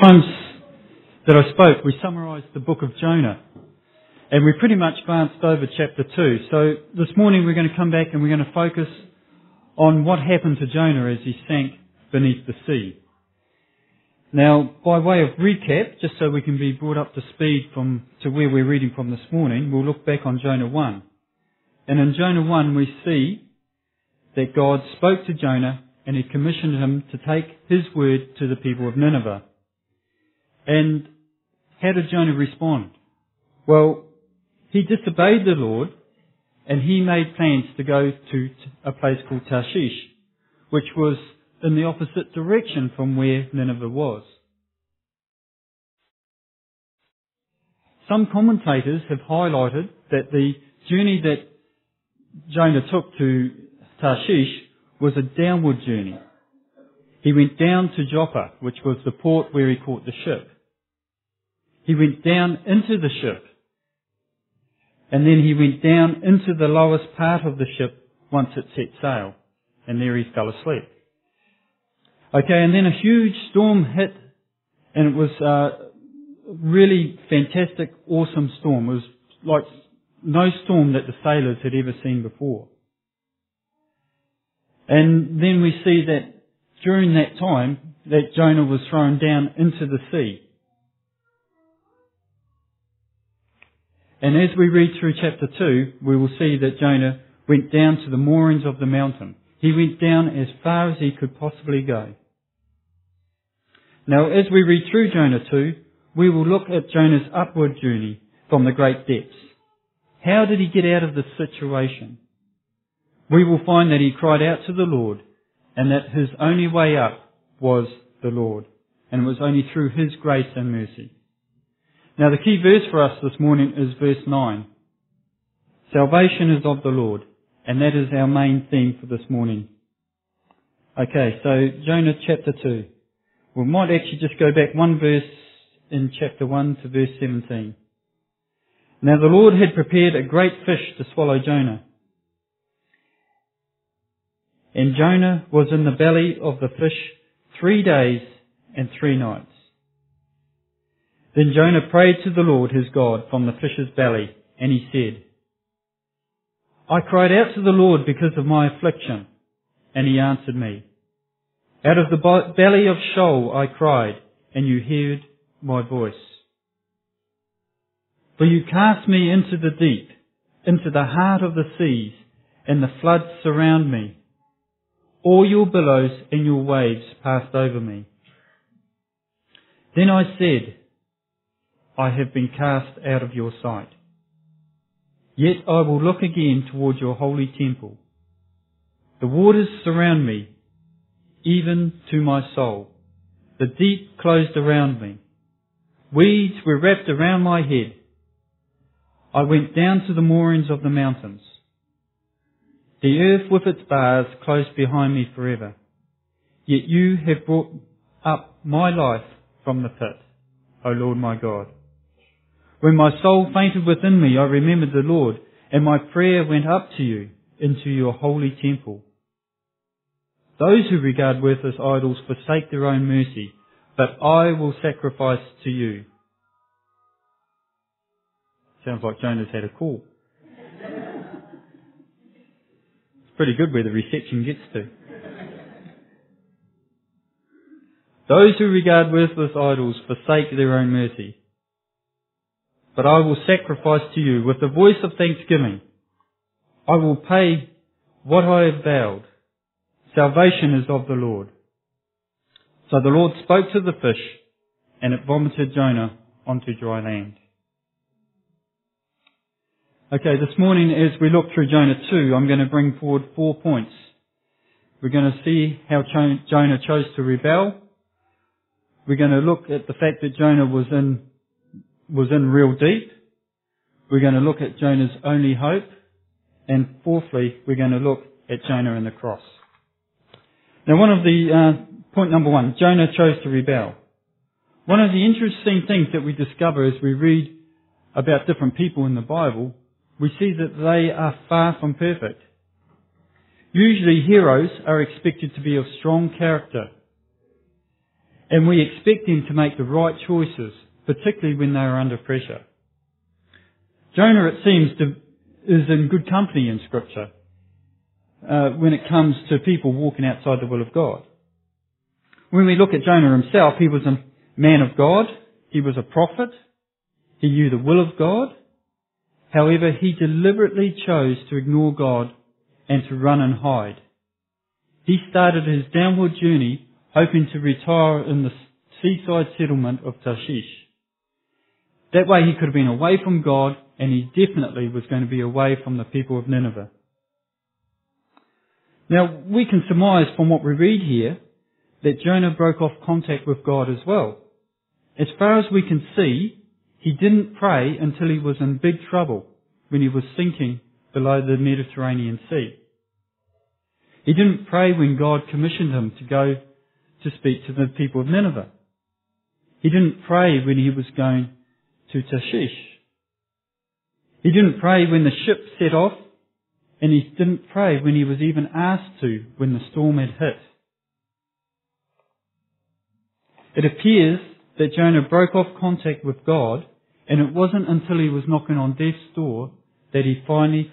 times that I spoke, we summarised the book of Jonah. And we pretty much glanced over chapter 2. So this morning we're going to come back and we're going to focus on what happened to Jonah as he sank beneath the sea. Now, by way of recap, just so we can be brought up to speed from to where we're reading from this morning, we'll look back on Jonah 1. And in Jonah 1 we see that God spoke to Jonah and he commissioned him to take his word to the people of Nineveh. And how did Jonah respond? Well, he disobeyed the Lord and he made plans to go to a place called Tarshish, which was in the opposite direction from where Nineveh was. Some commentators have highlighted that the journey that Jonah took to Tarshish was a downward journey. He went down to Joppa, which was the port where he caught the ship. He went down into the ship. And then he went down into the lowest part of the ship once it set sail. And there he fell asleep. Okay, and then a huge storm hit, and it was a really fantastic, awesome storm. It was like no storm that the sailors had ever seen before. And then we see that during that time, that Jonah was thrown down into the sea. And as we read through chapter 2, we will see that Jonah went down to the moorings of the mountain. He went down as far as he could possibly go. Now, as we read through Jonah 2, we will look at Jonah's upward journey from the great depths. How did he get out of this situation? We will find that he cried out to the Lord and that his only way up was the Lord. And it was only through his grace and mercy. Now the key verse for us this morning is verse 9. Salvation is of the Lord, and that is our main theme for this morning. Okay, so Jonah chapter 2. We might actually just go back one verse in chapter 1 to verse 17. Now the Lord had prepared a great fish to swallow Jonah. And Jonah was in the belly of the fish three days and three nights. Then Jonah prayed to the Lord his God from the fish's belly, and he said, I cried out to the Lord because of my affliction, and he answered me. Out of the belly of Sheol I cried, and you heard my voice. For you cast me into the deep, into the heart of the seas, and the floods surround me. All your billows and your waves passed over me. Then I said, I have been cast out of your sight. Yet I will look again toward your holy temple. The waters surround me, even to my soul. The deep closed around me. Weeds were wrapped around my head. I went down to the moorings of the mountains. The earth with its bars closed behind me forever. Yet you have brought up my life from the pit, O Lord my God. When my soul fainted within me, I remembered the Lord, and my prayer went up to you into your holy temple. Those who regard worthless idols forsake their own mercy, but I will sacrifice to you. Sounds like Jonah's had a call. It's pretty good where the reception gets to. Those who regard worthless idols forsake their own mercy, but I will sacrifice to you with the voice of thanksgiving. I will pay what I have vowed. Salvation is of the Lord. So the Lord spoke to the fish, and it vomited Jonah onto dry land. Okay, this morning as we look through Jonah 2, I'm going to bring forward four points. We're going to see how Jonah chose to rebel. We're going to look at the fact that Jonah was in was in real deep. We're going to look at Jonah's only hope. And fourthly, we're going to look at Jonah and the cross. Now one of the, uh, point number one, Jonah chose to rebel. One of the interesting things that we discover as we read about different people in the Bible, we see that they are far from perfect. Usually heroes are expected to be of strong character. And we expect them to make the right choices, particularly when they are under pressure. Jonah, it seems, is in good company in Scripture uh, when it comes to people walking outside the will of God. When we look at Jonah himself, he was a man of God, he was a prophet, he knew the will of God. However, he deliberately chose to ignore God and to run and hide. He started his downward journey hoping to retire in the seaside settlement of Tarshish. That way he could have been away from God and he definitely was going to be away from the people of Nineveh. Now, we can surmise from what we read here that Jonah broke off contact with God as well. As far as we can see, he didn't pray until he was in big trouble when he was sinking below the Mediterranean Sea. He didn't pray when God commissioned him to go to speak to the people of Nineveh. He didn't pray when he was going to Tarshish. He didn't pray when the ship set off, and he didn't pray when he was even asked to when the storm had hit. It appears that Jonah broke off contact with God, and it wasn't until he was knocking on death's door that he finally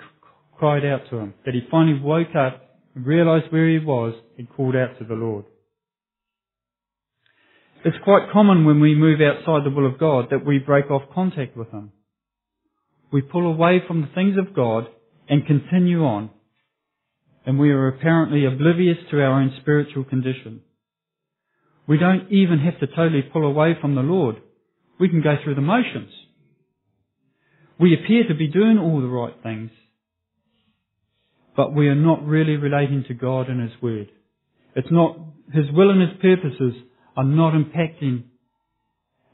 cried out to him, that he finally woke up, and realized where he was, and called out to the Lord. It's quite common when we move outside the will of God that we break off contact with Him. We pull away from the things of God and continue on, and we are apparently oblivious to our own spiritual condition. We don't even have to totally pull away from the Lord. We can go through the motions. We appear to be doing all the right things, but we are not really relating to God and His Word. It's not His will and His purposes are not impacting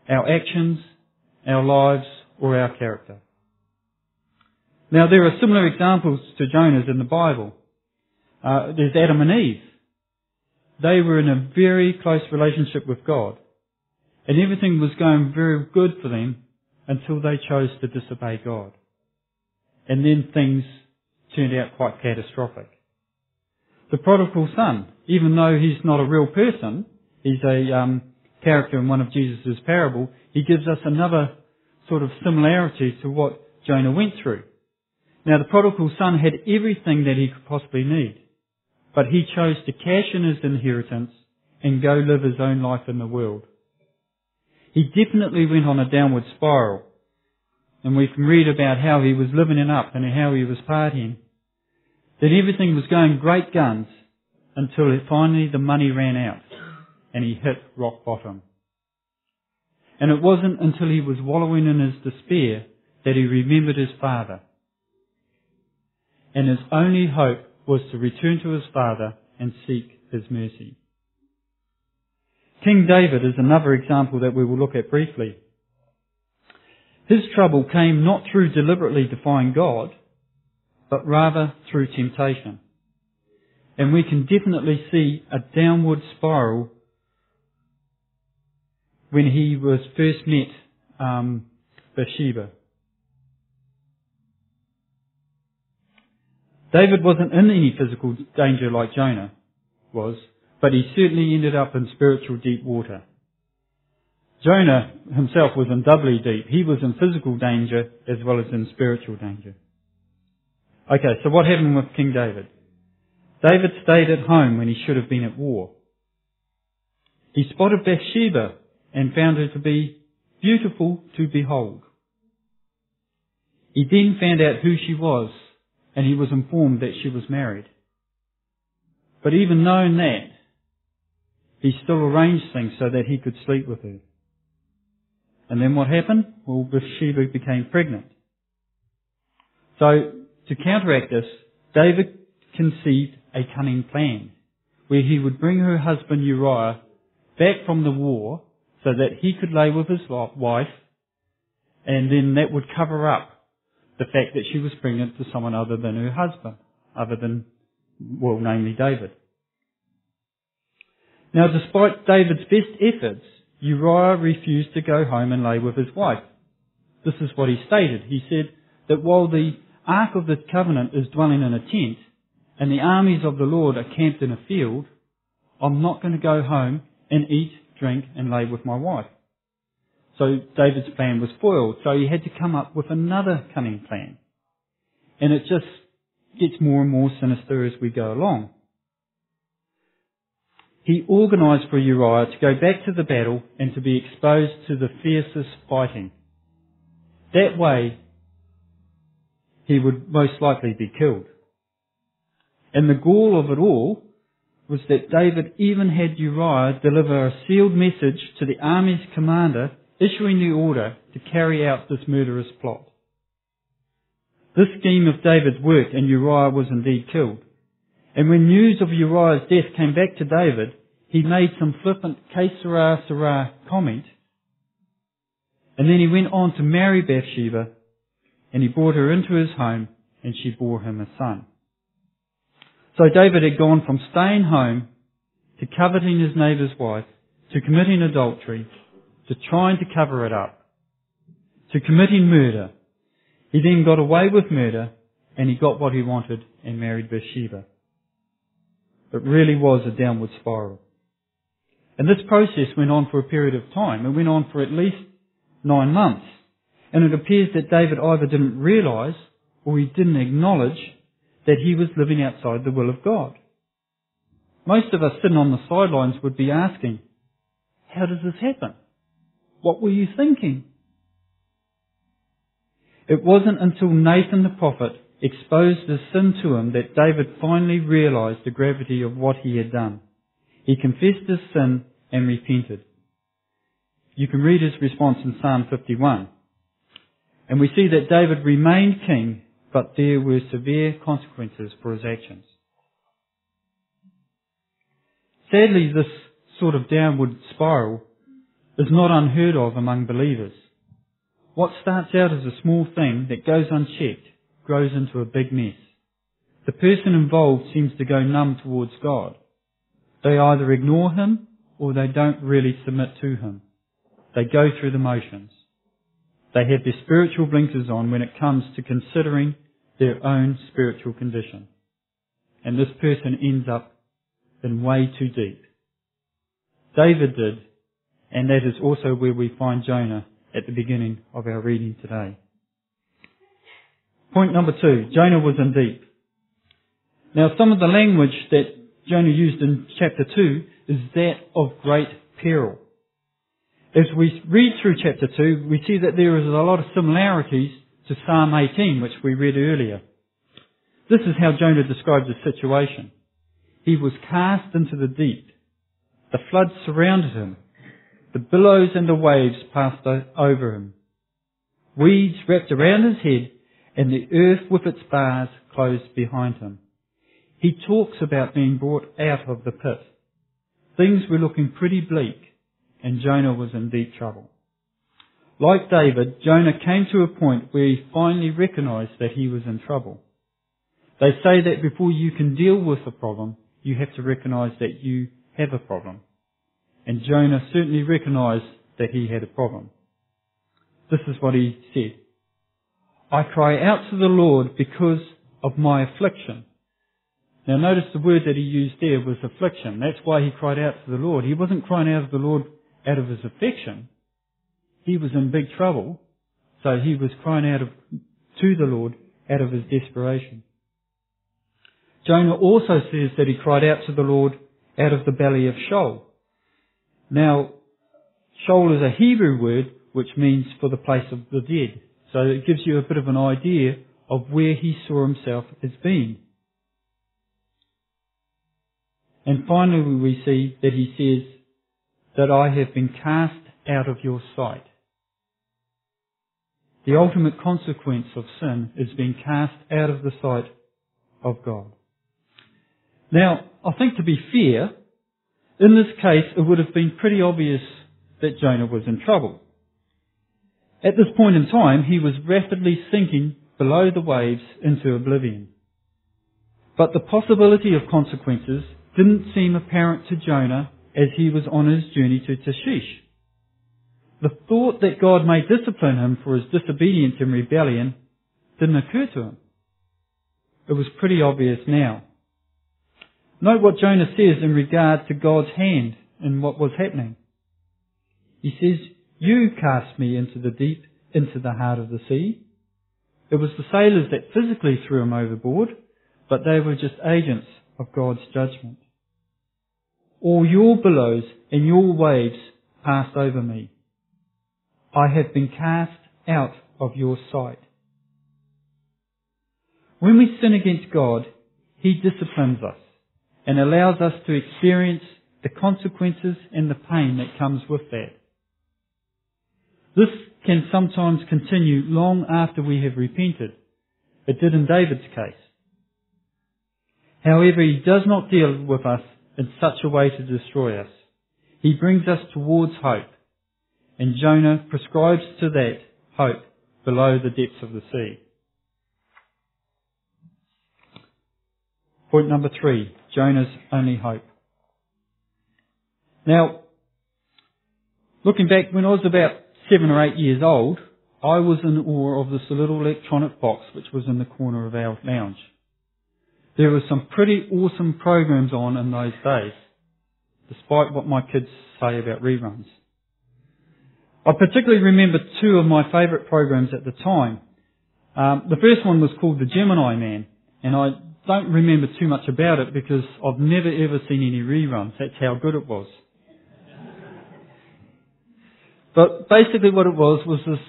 our actions, our lives, or our character. Now there are similar examples to Jonah's in the Bible. Uh, there's Adam and Eve. They were in a very close relationship with God. And everything was going very good for them until they chose to disobey God. And then things turned out quite catastrophic. The prodigal son, even though he's not a real person, he's a um, character in one of Jesus' parable, he gives us another sort of similarity to what Jonah went through. Now the prodigal son had everything that he could possibly need, but he chose to cash in his inheritance and go live his own life in the world. He definitely went on a downward spiral, and we can read about how he was living it up and how he was partying. That everything was going great guns until finally the money ran out and he hit rock bottom. And it wasn't until he was wallowing in his despair that he remembered his father. And his only hope was to return to his father and seek his mercy. King David is another example that we will look at briefly. His trouble came not through deliberately defying God, but rather through temptation. And we can definitely see a downward spiral when he was first met um, Bathsheba. David wasn't in any physical danger like Jonah was, but he certainly ended up in spiritual deep water. Jonah himself was in doubly deep. He was in physical danger as well as in spiritual danger. Okay, so what happened with King David? David stayed at home when he should have been at war. He spotted Bathsheba and found her to be beautiful to behold. He then found out who she was, and he was informed that she was married. But even knowing that, he still arranged things so that he could sleep with her. And then what happened? Well, Bathsheba became pregnant. So, to counteract this, David conceived a cunning plan where he would bring her husband Uriah back from the war so that he could lay with his wife, and then that would cover up the fact that she was pregnant to someone other than her husband, other than, well, namely David. Now, despite David's best efforts, Uriah refused to go home and lay with his wife. This is what he stated. He said that while the Ark of the Covenant is dwelling in a tent, and the armies of the Lord are camped in a field, I'm not going to go home and eat drink, and lay with my wife. So David's plan was foiled, so he had to come up with another cunning plan. And it just gets more and more sinister as we go along. He organised for Uriah to go back to the battle and to be exposed to the fiercest fighting. That way, he would most likely be killed. And the gall of it all was that David even had Uriah deliver a sealed message to the army's commander issuing the order to carry out this murderous plot. This scheme of David's worked and Uriah was indeed killed. And when news of Uriah's death came back to David, he made some flippant que sera comment. And then he went on to marry Bathsheba and he brought her into his home and she bore him a son. So David had gone from staying home to coveting his neighbour's wife to committing adultery to trying to cover it up to committing murder he then got away with murder and he got what he wanted and married Bathsheba. It really was a downward spiral. And this process went on for a period of time. It went on for at least nine months. And it appears that David either didn't realize or he didn't acknowledge that he was living outside the will of God. Most of us sitting on the sidelines would be asking, how does this happen? What were you thinking? It wasn't until Nathan the prophet exposed the sin to him that David finally realized the gravity of what he had done. He confessed his sin and repented. You can read his response in Psalm 51. And we see that David remained king, but there were severe consequences for his actions. Sadly, this sort of downward spiral is not unheard of among believers. What starts out as a small thing that goes unchecked grows into a big mess. The person involved seems to go numb towards God. They either ignore Him or they don't really submit to Him. They go through the motions. They have their spiritual blinkers on when it comes to considering their own spiritual condition. And this person ends up in way too deep. David did, and that is also where we find Jonah at the beginning of our reading today. Point number two, Jonah was in deep. Now some of the language that Jonah used in chapter 2 is that of great peril. As we read through chapter 2, we see that there is a lot of similarities to Psalm 18, which we read earlier. This is how Jonah describes the situation. He was cast into the deep. The flood surrounded him. The billows and the waves passed over him. Weeds wrapped around his head, and the earth with its bars closed behind him. He talks about being brought out of the pit. Things were looking pretty bleak, and Jonah was in deep trouble. Like David, Jonah came to a point where he finally recognized that he was in trouble. They say that before you can deal with a problem, you have to recognize that you have a problem. And Jonah certainly recognized that he had a problem. This is what he said. I cry out to the Lord because of my affliction. Now notice the word that he used there was affliction. That's why he cried out to the Lord. He wasn't crying out to the Lord out of his affection. He was in big trouble. So he was crying out of, to the Lord out of his desperation. Jonah also says that he cried out to the Lord out of the belly of Sheol. Now, Sheol is a Hebrew word which means for the place of the dead. So it gives you a bit of an idea of where he saw himself as being. And finally we see that he says that I have been cast out of your sight. The ultimate consequence of sin is being cast out of the sight of God. Now, I think to be fair, in this case, it would have been pretty obvious that Jonah was in trouble. At this point in time, he was rapidly sinking below the waves into oblivion. But the possibility of consequences didn't seem apparent to Jonah as he was on his journey to Tarshish. The thought that God may discipline him for his disobedience and rebellion didn't occur to him. It was pretty obvious now. Note what Jonah says in regard to God's hand in what was happening. He says, You cast me into the deep, into the heart of the sea. It was the sailors that physically threw him overboard, but they were just agents of God's judgment. All your billows and your waves passed over me. I have been cast out of your sight. When we sin against God, He disciplines us and allows us to experience the consequences and the pain that comes with that. This can sometimes continue long after we have repented. It did in David's case. However, he does not deal with us in such a way to destroy us. He brings us towards hope. And Jonah prescribes to that hope below the depths of the sea. Point number three, Jonah's only hope. Now, looking back, when I was about seven or eight years old, I was in awe of this little electronic box which was in the corner of our lounge. There were some pretty awesome programs on in those days, despite what my kids say about reruns. I particularly remember two of my favourite programs at the time. Um, the first one was called The Gemini Man, and I don't remember too much about it because I've never ever seen any reruns. That's how good it was. But basically what it was was this,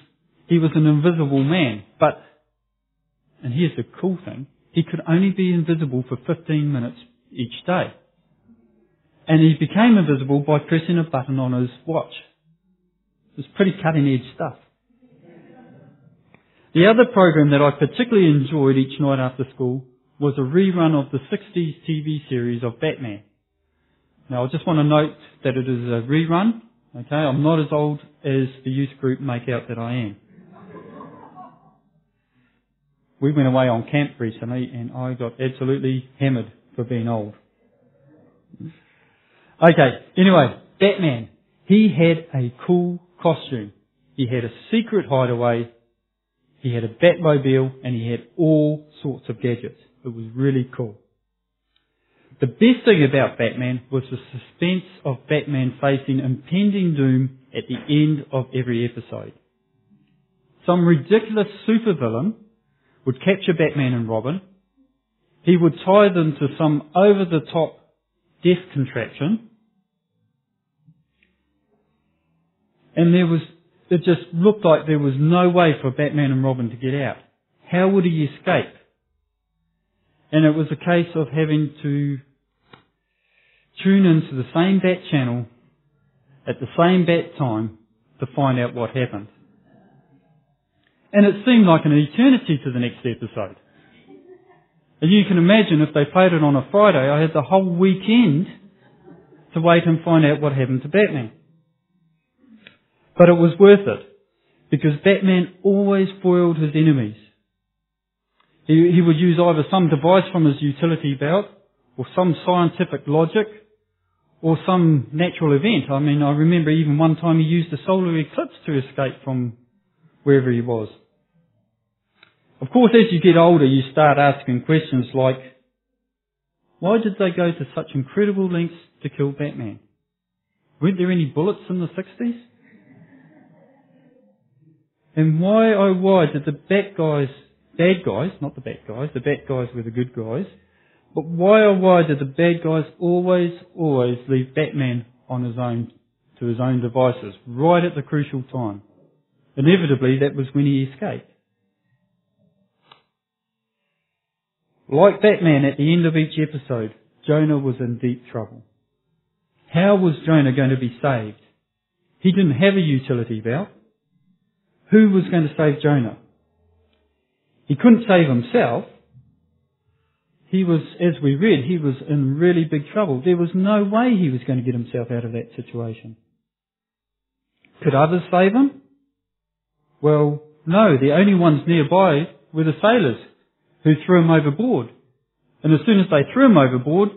he was an invisible man, but, and here's the cool thing, he could only be invisible for 15 minutes each day. And he became invisible by pressing a button on his watch. It was pretty cutting edge stuff. The other program that I particularly enjoyed each night after school was a rerun of the 60s TV series of Batman. Now I just want to note that it is a rerun. Okay, I'm not as old as the youth group make out that I am. We went away on camp recently and I got absolutely hammered for being old. Okay, anyway, Batman. He had a cool costume. He had a secret hideaway. He had a Batmobile and he had all sorts of gadgets. It was really cool. The best thing about Batman was the suspense of Batman facing impending doom at the end of every episode. Some ridiculous supervillain would capture Batman and Robin. He would tie them to some over the top death contraption. And there was, it just looked like there was no way for Batman and Robin to get out. How would he escape? And it was a case of having to tune into the same bat channel at the same bat time to find out what happened. And it seemed like an eternity to the next episode. And you can imagine if they played it on a Friday, I had the whole weekend to wait and find out what happened to Batman. But it was worth it because Batman always foiled his enemies. He, he would use either some device from his utility belt or some scientific logic or some natural event. I mean, I remember even one time he used a solar eclipse to escape from wherever he was. Of course, as you get older, you start asking questions like, why did they go to such incredible lengths to kill Batman? Weren't there any bullets in the 60s? And why, oh why, did the Bat guys, bad guys, not the bad guys, the bad guys were the good guys, but why oh why did the bad guys always, always leave Batman on his own, to his own devices, right at the crucial time? Inevitably, that was when he escaped. Like Batman at the end of each episode, Jonah was in deep trouble. How was Jonah going to be saved? He didn't have a utility belt. Who was going to save Jonah? He couldn't save himself, he was, as we read, he was in really big trouble. There was no way he was going to get himself out of that situation. Could others save him? Well, no, the only ones nearby were the sailors who threw him overboard. And as soon as they threw him overboard,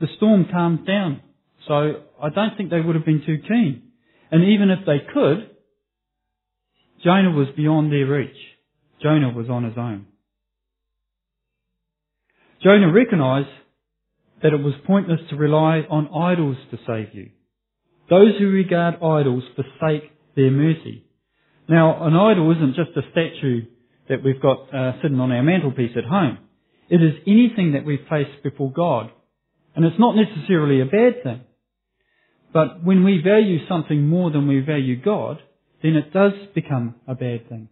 the storm calmed down. So I don't think they would have been too keen. And even if they could, Jonah was beyond their reach. Jonah was on his own. Jonah recognized that it was pointless to rely on idols to save you. Those who regard idols forsake their mercy. Now, an idol isn't just a statue that we've got uh, sitting on our mantelpiece at home. It is anything that we place before God. And it's not necessarily a bad thing. But when we value something more than we value God, then it does become a bad thing.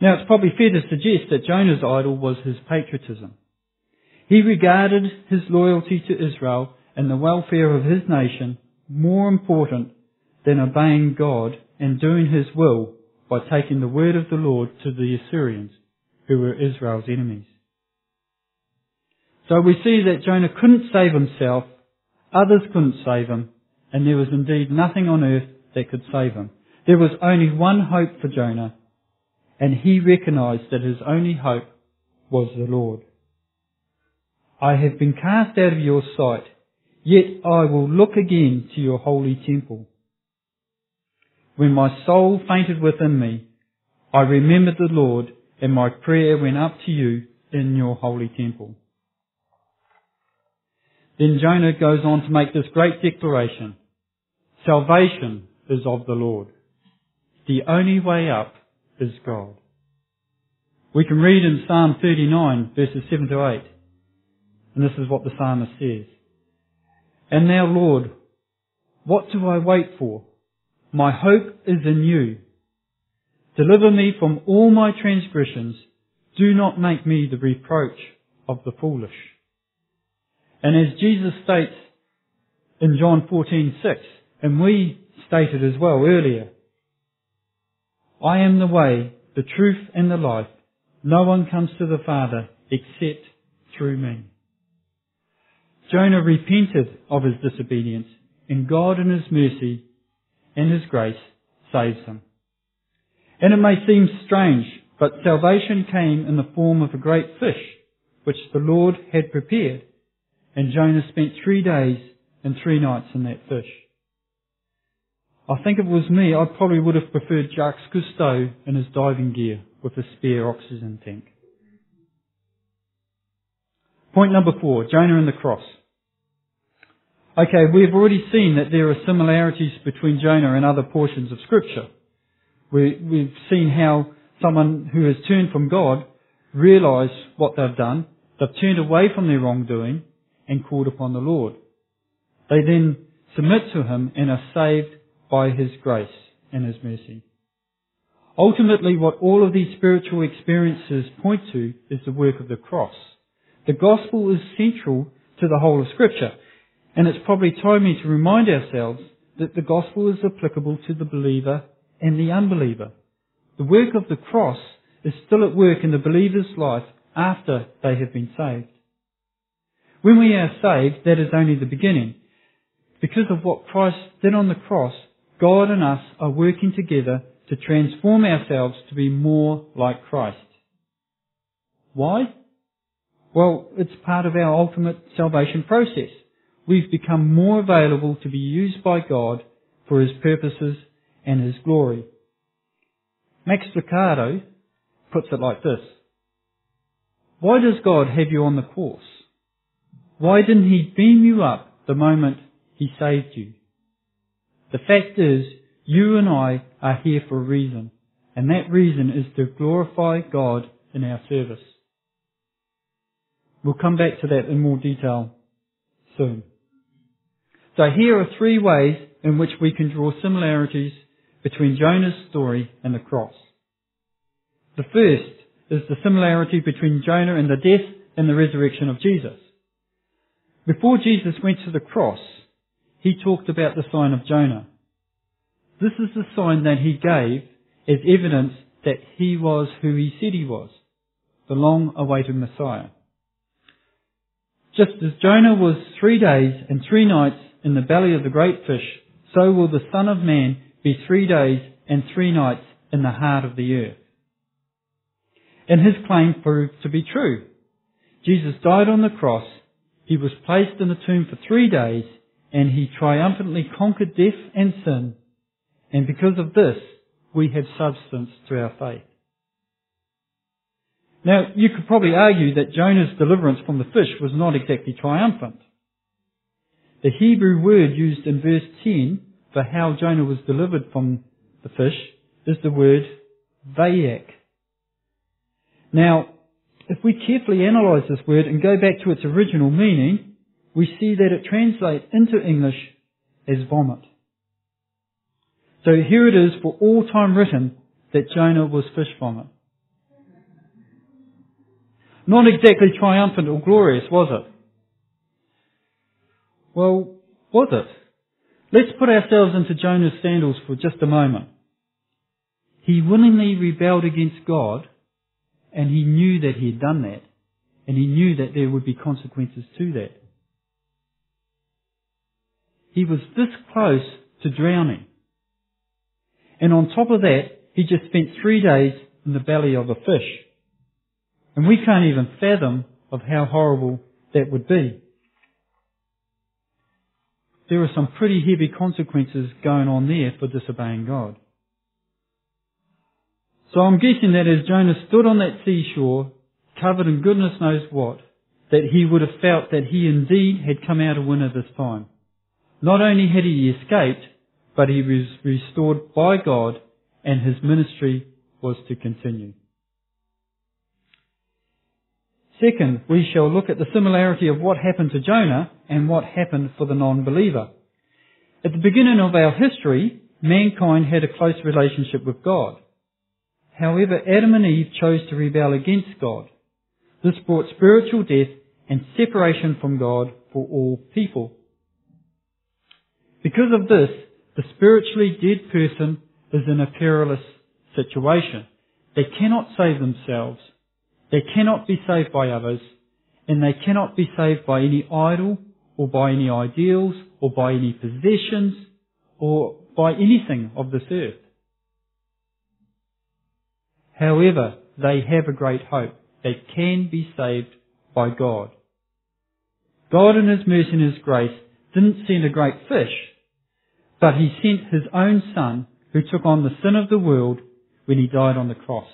Now it's probably fair to suggest that Jonah's idol was his patriotism. He regarded his loyalty to Israel and the welfare of his nation more important than obeying God and doing his will by taking the word of the Lord to the Assyrians, who were Israel's enemies. So we see that Jonah couldn't save himself, others couldn't save him, and there was indeed nothing on earth that could save him. There was only one hope for Jonah, and he recognized that his only hope was the Lord. I have been cast out of your sight, yet I will look again to your holy temple. When my soul fainted within me, I remembered the Lord, and my prayer went up to you in your holy temple. Then Jonah goes on to make this great declaration. Salvation is of the Lord. The only way up is God. We can read in Psalm 39 verses 7 to 8. And this is what the psalmist says. And now Lord, what do I wait for? My hope is in you. Deliver me from all my transgressions. Do not make me the reproach of the foolish. And as Jesus states in John 14:6, and we stated as well earlier, I am the way, the truth and the life. No one comes to the Father except through me. Jonah repented of his disobedience, and God in his mercy and his grace saves him. And it may seem strange, but salvation came in the form of a great fish, which the Lord had prepared, and Jonah spent three days and three nights in that fish. I think if it was me, I probably would have preferred Jacques Cousteau in his diving gear with a spare oxygen tank. Point number four, Jonah and the cross. Okay, we've already seen that there are similarities between Jonah and other portions of Scripture. We, have seen how someone who has turned from God realize what they've done, they've turned away from their wrongdoing and called upon the Lord. They then submit to Him and are saved by His grace and His mercy. Ultimately, what all of these spiritual experiences point to is the work of the cross. The gospel is central to the whole of Scripture. And it's probably timely to remind ourselves that the gospel is applicable to the believer and the unbeliever. The work of the cross is still at work in the believer's life after they have been saved. When we are saved, that is only the beginning. Because of what Christ did on the cross, God and us are working together to transform ourselves to be more like Christ. Why? Well, it's part of our ultimate salvation process we've become more available to be used by God for His purposes and His glory. Max Lucado puts it like this. Why does God have you on the course? Why didn't He beam you up the moment He saved you? The fact is, you and I are here for a reason, and that reason is to glorify God in our service. We'll come back to that in more detail soon. So here are three ways in which we can draw similarities between Jonah's story and the cross. The first is the similarity between Jonah and the death and the resurrection of Jesus. Before Jesus went to the cross, he talked about the sign of Jonah. This is the sign that he gave as evidence that he was who he said he was, the long awaited Messiah. Just as Jonah was three days and three nights in the belly of the great fish, so will the Son of Man be three days and three nights in the heart of the earth. And his claim proved to be true. Jesus died on the cross, he was placed in the tomb for three days, and he triumphantly conquered death and sin. And because of this, we have substance to our faith. Now, you could probably argue that Jonah's deliverance from the fish was not exactly triumphant. The Hebrew word used in verse 10 for how Jonah was delivered from the fish is the word vayak. Now, if we carefully analyze this word and go back to its original meaning, we see that it translates into English as vomit. So here it is for all time written that Jonah was fish vomit. Not exactly triumphant or glorious, was it? Well, was it? Let's put ourselves into Jonah's sandals for just a moment. He willingly rebelled against God, and he knew that he had done that, and he knew that there would be consequences to that. He was this close to drowning. And on top of that, he just spent three days in the belly of a fish. And we can't even fathom of how horrible that would be. There are some pretty heavy consequences going on there for disobeying God. So I'm guessing that as Jonah stood on that seashore, covered in goodness knows what, that he would have felt that he indeed had come out a winner this time. Not only had he escaped, but he was restored by God and his ministry was to continue. Second, we shall look at the similarity of what happened to Jonah and what happened for the non-believer. At the beginning of our history, mankind had a close relationship with God. However, Adam and Eve chose to rebel against God. This brought spiritual death and separation from God for all people. Because of this, the spiritually dead person is in a perilous situation. They cannot save themselves. They cannot be saved by others. And they cannot be saved by any idol or by any ideals or by any possessions or by anything of this earth. However, they have a great hope. They can be saved by God. God in His mercy and His grace didn't send a great fish but he sent his own son who took on the sin of the world when he died on the cross.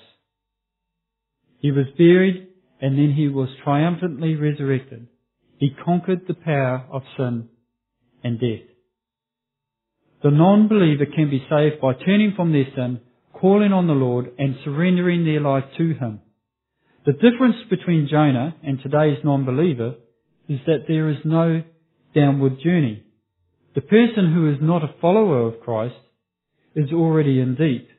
He was buried and then he was triumphantly resurrected. He conquered the power of sin and death. The non-believer can be saved by turning from their sin, calling on the Lord and surrendering their life to Him. The difference between Jonah and today's non-believer is that there is no downward journey. The person who is not a follower of Christ is already in deep.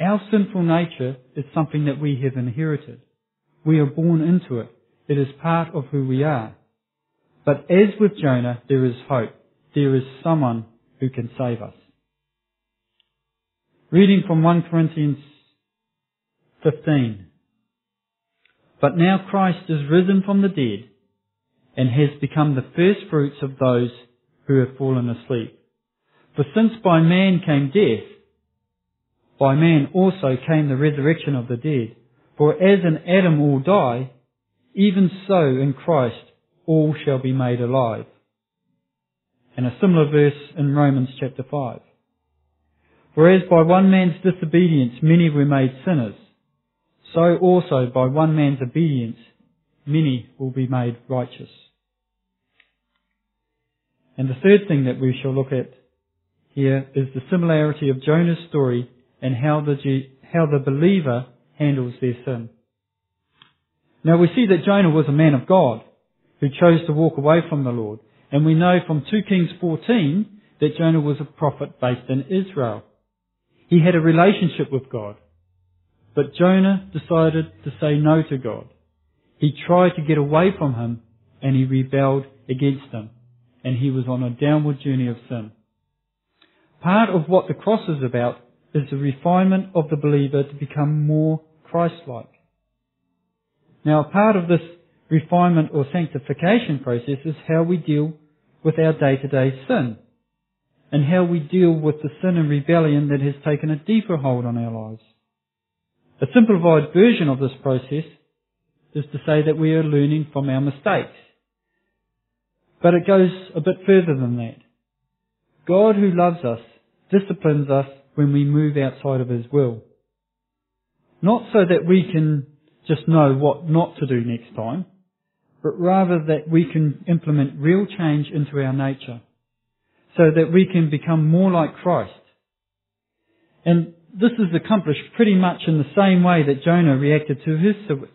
Our sinful nature is something that we have inherited. We are born into it. It is part of who we are. But as with Jonah, there is hope. There is someone who can save us. Reading from 1 Corinthians 15. But now Christ is risen from the dead and has become the first fruits of those who have fallen asleep. For since by man came death, by man also came the resurrection of the dead. For as in Adam all die, even so in Christ all shall be made alive. And a similar verse in Romans chapter 5. For as by one man's disobedience many were made sinners, so also by one man's obedience many will be made righteous. And the third thing that we shall look at here is the similarity of Jonah's story and how the, how the believer handles their sin. Now we see that Jonah was a man of God who chose to walk away from the Lord. And we know from 2 Kings 14 that Jonah was a prophet based in Israel. He had a relationship with God. But Jonah decided to say no to God. He tried to get away from him and he rebelled against him and he was on a downward journey of sin. Part of what the cross is about is the refinement of the believer to become more Christ-like. Now, part of this refinement or sanctification process is how we deal with our day-to-day sin and how we deal with the sin and rebellion that has taken a deeper hold on our lives. A simplified version of this process is to say that we are learning from our mistakes but it goes a bit further than that. God who loves us disciplines us when we move outside of His will. Not so that we can just know what not to do next time, but rather that we can implement real change into our nature. so that we can become more like Christ. And this is accomplished pretty much in the same way that Jonah reacted to his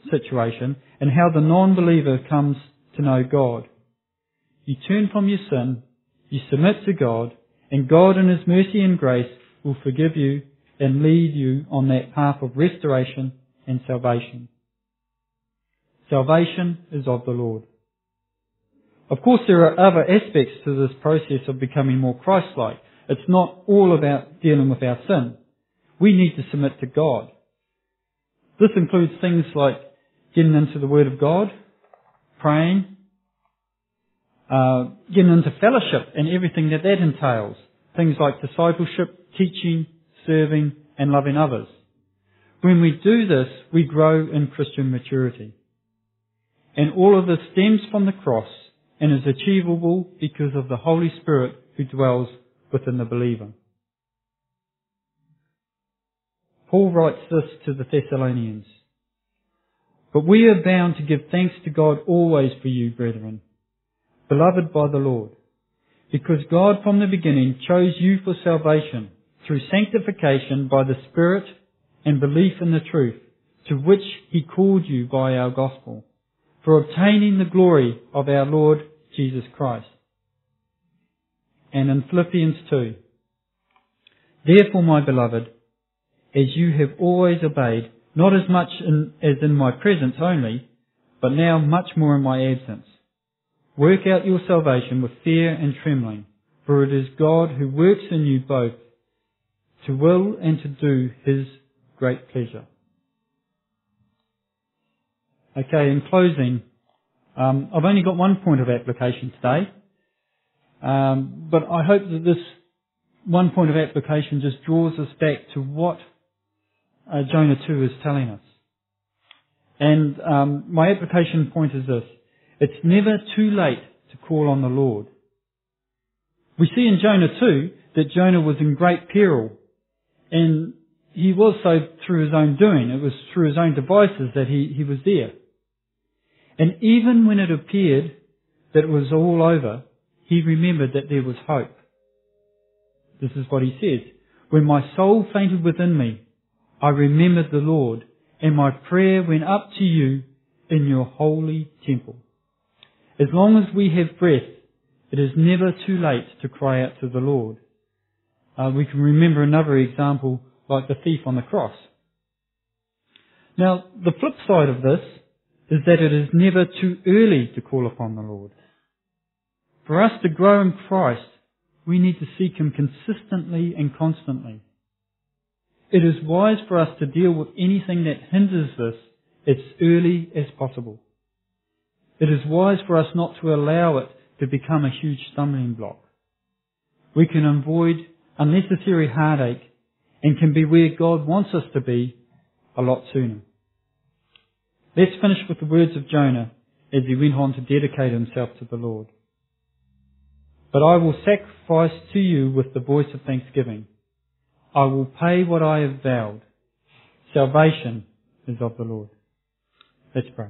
situation and how the non-believer comes to know God. You turn from your sin, you submit to God, and God in His mercy and grace will forgive you and lead you on that path of restoration and salvation. Salvation is of the Lord. Of course, there are other aspects to this process of becoming more Christ-like. It's not all about dealing with our sin. We need to submit to God. This includes things like getting into the Word of God, praying, uh, getting into fellowship and everything that that entails. Things like discipleship, teaching, serving, and loving others. When we do this, we grow in Christian maturity. And all of this stems from the cross and is achievable because of the Holy Spirit who dwells within the believer. Paul writes this to the Thessalonians. But we are bound to give thanks to God always for you, brethren, beloved by the Lord, because God from the beginning chose you for salvation through sanctification by the Spirit and belief in the truth, to which He called you by our gospel, for obtaining the glory of our Lord Jesus Christ. And in Philippians 2, Therefore, my beloved, as you have always obeyed, not as much in, as in my presence only, but now much more in my absence. Work out your salvation with fear and trembling, for it is God who works in you both to will and to do His great pleasure. Okay, in closing, um, I've only got one point of application today, um, but I hope that this one point of application just draws us back to what uh, Jonah 2 is telling us. And um, my application point is this. It's never too late to call on the Lord. We see in Jonah 2 that Jonah was in great peril. And he was so through his own doing. It was through his own devices that he, he was there. And even when it appeared that it was all over, he remembered that there was hope. This is what he says. When my soul fainted within me, I remembered the Lord, and my prayer went up to you in your holy temple. As long as we have breath, it is never too late to cry out to the Lord. Uh, we can remember another example like the thief on the cross. Now, the flip side of this is that it is never too early to call upon the Lord. For us to grow in Christ, we need to seek Him consistently and constantly. It is wise for us to deal with anything that hinders this as early as possible. It is wise for us not to allow it to become a huge stumbling block. We can avoid unnecessary heartache and can be where God wants us to be a lot sooner. Let's finish with the words of Jonah as he went on to dedicate himself to the Lord. But I will sacrifice to you with the voice of thanksgiving. I will pay what I have vowed. Salvation is of the Lord. Let's pray.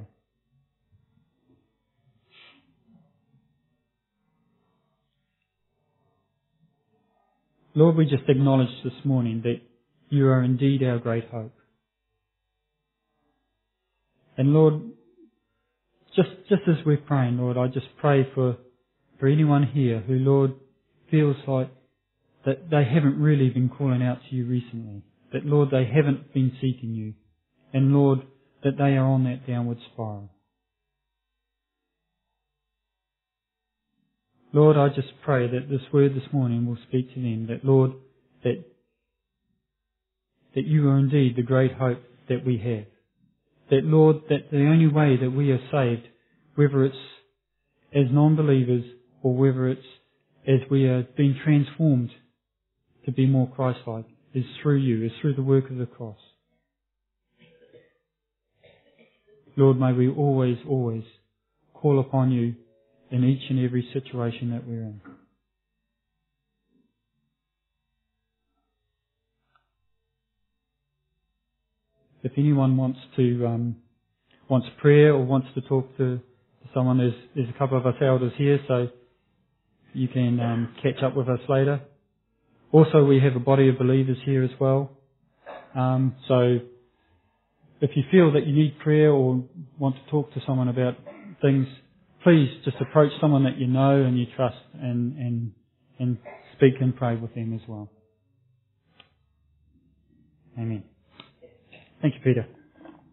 Lord, we just acknowledge this morning that you are indeed our great hope. And Lord, just, just as we're praying, Lord, I just pray for, for anyone here who, Lord, feels like that they haven't really been calling out to you recently. That, Lord, they haven't been seeking you. And Lord, that they are on that downward spiral. Lord, I just pray that this word this morning will speak to them, that Lord, that, that you are indeed the great hope that we have. That Lord, that the only way that we are saved, whether it's as non-believers or whether it's as we are being transformed to be more Christ-like, is through you, is through the work of the cross. Lord, may we always, always call upon you in each and every situation that we're in. If anyone wants to um, wants prayer or wants to talk to someone, there's, there's a couple of us elders here, so you can um, catch up with us later. Also, we have a body of believers here as well. Um, so, if you feel that you need prayer or want to talk to someone about things, please just approach someone that you know and you trust and, and, and speak and pray with them as well. Amen. Thank you, Peter.